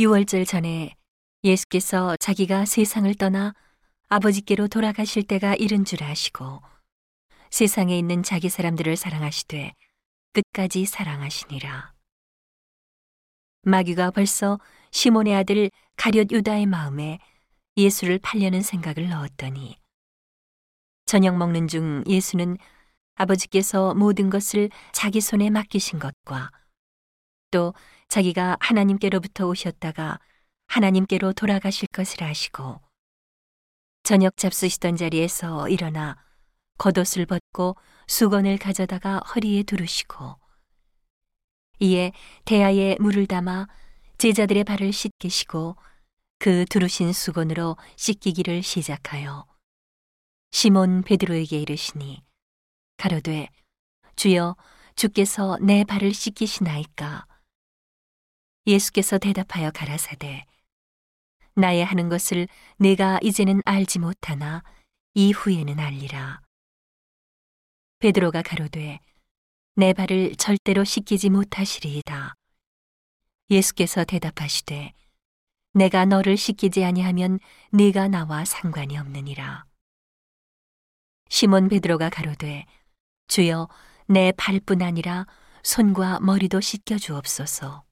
유월절 전에 예수께서 자기가 세상을 떠나 아버지께로 돌아가실 때가 이른 줄 아시고 세상에 있는 자기 사람들을 사랑하시되 끝까지 사랑하시니라. 마귀가 벌써 시몬의 아들 가룟 유다의 마음에 예수를 팔려는 생각을 넣었더니 저녁 먹는 중 예수는 아버지께서 모든 것을 자기 손에 맡기신 것과 또 자기가 하나님께로부터 오셨다가 하나님께로 돌아가실 것을 아시고 저녁 잡수시던 자리에서 일어나 겉옷을 벗고 수건을 가져다가 허리에 두르시고 이에 대야에 물을 담아 제자들의 발을 씻기시고 그 두르신 수건으로 씻기기를 시작하여 시몬 베드로에게 이르시니 가로되 주여 주께서 내 발을 씻기시나이까 예수께서 대답하여 가라사대 나의 하는 것을 내가 이제는 알지 못하나 이후에는 알리라. 베드로가 가로되 내 발을 절대로 씻기지 못하시리이다. 예수께서 대답하시되 내가 너를 씻기지 아니하면 네가 나와 상관이 없느니라. 시몬 베드로가 가로되 주여 내 발뿐 아니라 손과 머리도 씻겨 주옵소서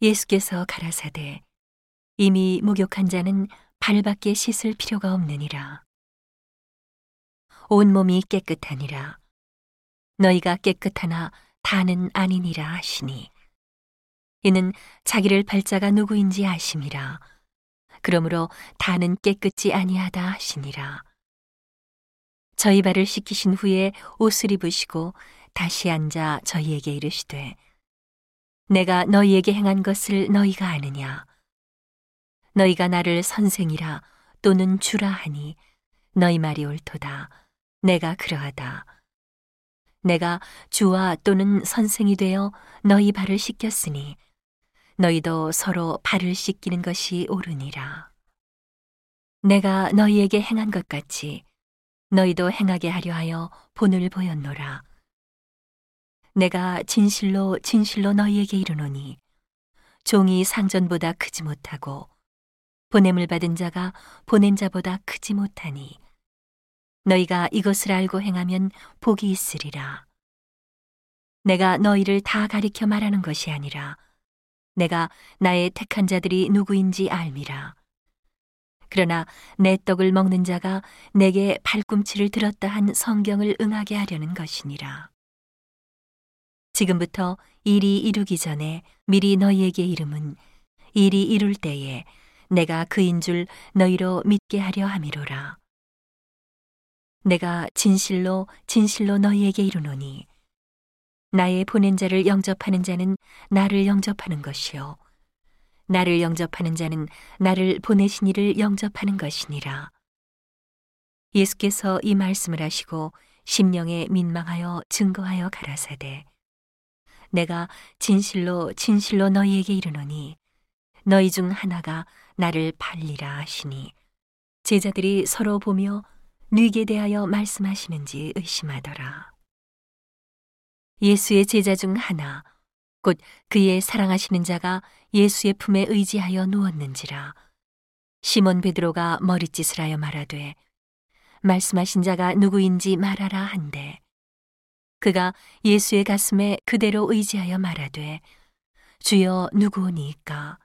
예수께서 가라사대 이미 목욕한 자는 발밖에 씻을 필요가 없느니라. 온 몸이 깨끗하니라. 너희가 깨끗하나 다는 아니니라 하시니. 이는 자기를 발자가 누구인지 아심이라. 그러므로 다는 깨끗지 아니하다 하시니라. 저희 발을 씻기신 후에 옷을 입으시고 다시 앉아 저희에게 이르시되 내가 너희에게 행한 것을 너희가 아느냐? 너희가 나를 선생이라 또는 주라 하니 너희 말이 옳도다. 내가 그러하다. 내가 주와 또는 선생이 되어 너희 발을 씻겼으니 너희도 서로 발을 씻기는 것이 옳으니라. 내가 너희에게 행한 것 같이 너희도 행하게 하려 하여 본을 보였노라. 내가 진실로 진실로 너희에게 이르노니 종이 상전보다 크지 못하고 보냄을 받은 자가 보낸 자보다 크지 못하니 너희가 이것을 알고 행하면 복이 있으리라. 내가 너희를 다 가리켜 말하는 것이 아니라 내가 나의 택한 자들이 누구인지 알미라. 그러나 내 떡을 먹는 자가 내게 발꿈치를 들었다 한 성경을 응하게 하려는 것이니라. 지금부터 일이 이루기 전에 미리 너희에게 이름은 일이 이룰 때에 내가 그인 줄 너희로 믿게 하려 함이로라. 내가 진실로 진실로 너희에게 이르노니 나의 보낸 자를 영접하는 자는 나를 영접하는 것이요 나를 영접하는 자는 나를 보내신 이를 영접하는 것이니라. 예수께서 이 말씀을 하시고 심령에 민망하여 증거하여 가라사대 내가 진실로 진실로 너희에게 이르노니 너희 중 하나가 나를 팔리라 하시니 제자들이 서로 보며 누게 대하여 말씀하시는지 의심하더라. 예수의 제자 중 하나 곧 그의 사랑하시는 자가 예수의 품에 의지하여 누웠는지라 시몬 베드로가 머리짓을 하여 말하되 말씀하신 자가 누구인지 말하라 한데 그가 예수의 가슴에 그대로 의지하여 말하되 주여 누구오니까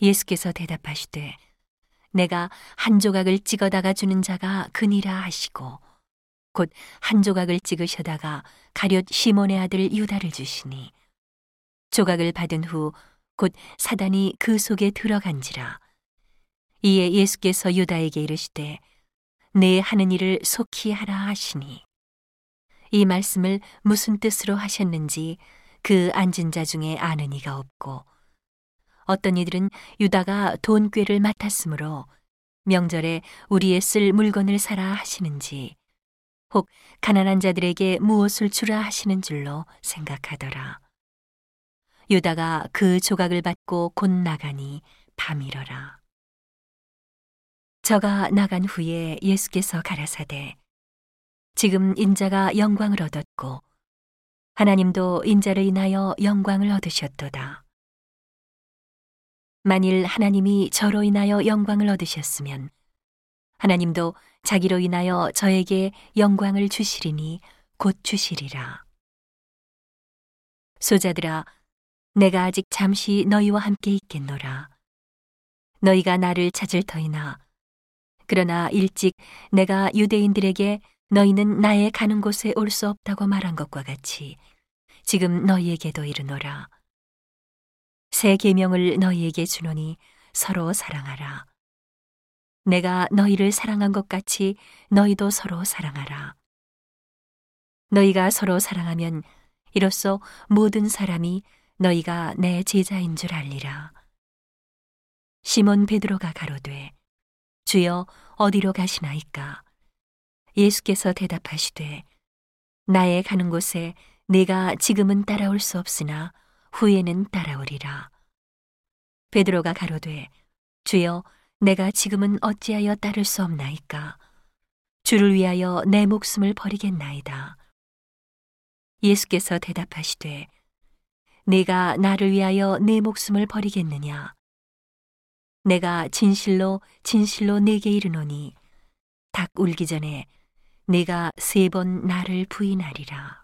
예수께서 대답하시되 내가 한 조각을 찍어다가 주는 자가 그니라 하시고 곧 한 조각을 찍으셔다가 가룟 시몬의 아들 유다를 주시니 조각을 받은 후 곧 사단이 그 속에 들어간지라. 이에 예수께서 유다에게 이르시되 내 하는 일을 속히 하라 하시니 이 말씀을 무슨 뜻으로 하셨는지 그 앉은 자 중에 아는 이가 없고 어떤 이들은 유다가 돈꾀를 맡았으므로 명절에 우리의 쓸 물건을 사라 하시는지 혹 가난한 자들에게 무엇을 주라 하시는 줄로 생각하더라. 유다가 그 조각을 받고 곧 나가니 밤이러라. 저가 나간 후에 예수께서 가라사대 지금 인자가 영광을 얻었고 하나님도 인자를 인하여 영광을 얻으셨도다. 만일 하나님이 저로 인하여 영광을 얻으셨으면 하나님도 자기로 인하여 저에게 영광을 주시리니 곧 주시리라. 소자들아, 내가 아직 잠시 너희와 함께 있겠노라. 너희가 나를 찾을 터이나 그러나 일찍 내가 유대인들에게 너희는 나의 가는 곳에 올 수 없다고 말한 것과 같이 지금 너희에게도 이르노라. 새 계명을 너희에게 주노니 서로 사랑하라. 내가 너희를 사랑한 것 같이 너희도 서로 사랑하라. 너희가 서로 사랑하면 이로써 모든 사람이 너희가 내 제자인 줄 알리라. 시몬 베드로가 가로되 주여 어디로 가시나이까? 예수께서 대답하시되 나의 가는 곳에 내가 지금은 따라올 수 없으나 후에는 따라오리라. 베드로가 가로되 주여 내가 지금은 어찌하여 따를 수 없나이까? 주를 위하여 내 목숨을 버리겠나이다. 예수께서 대답하시되 내가 나를 위하여 내 목숨을 버리겠느냐? 내가 진실로 진실로 내게 이르노니 닭 울기 전에 내가 세 번 나를 부인하리라.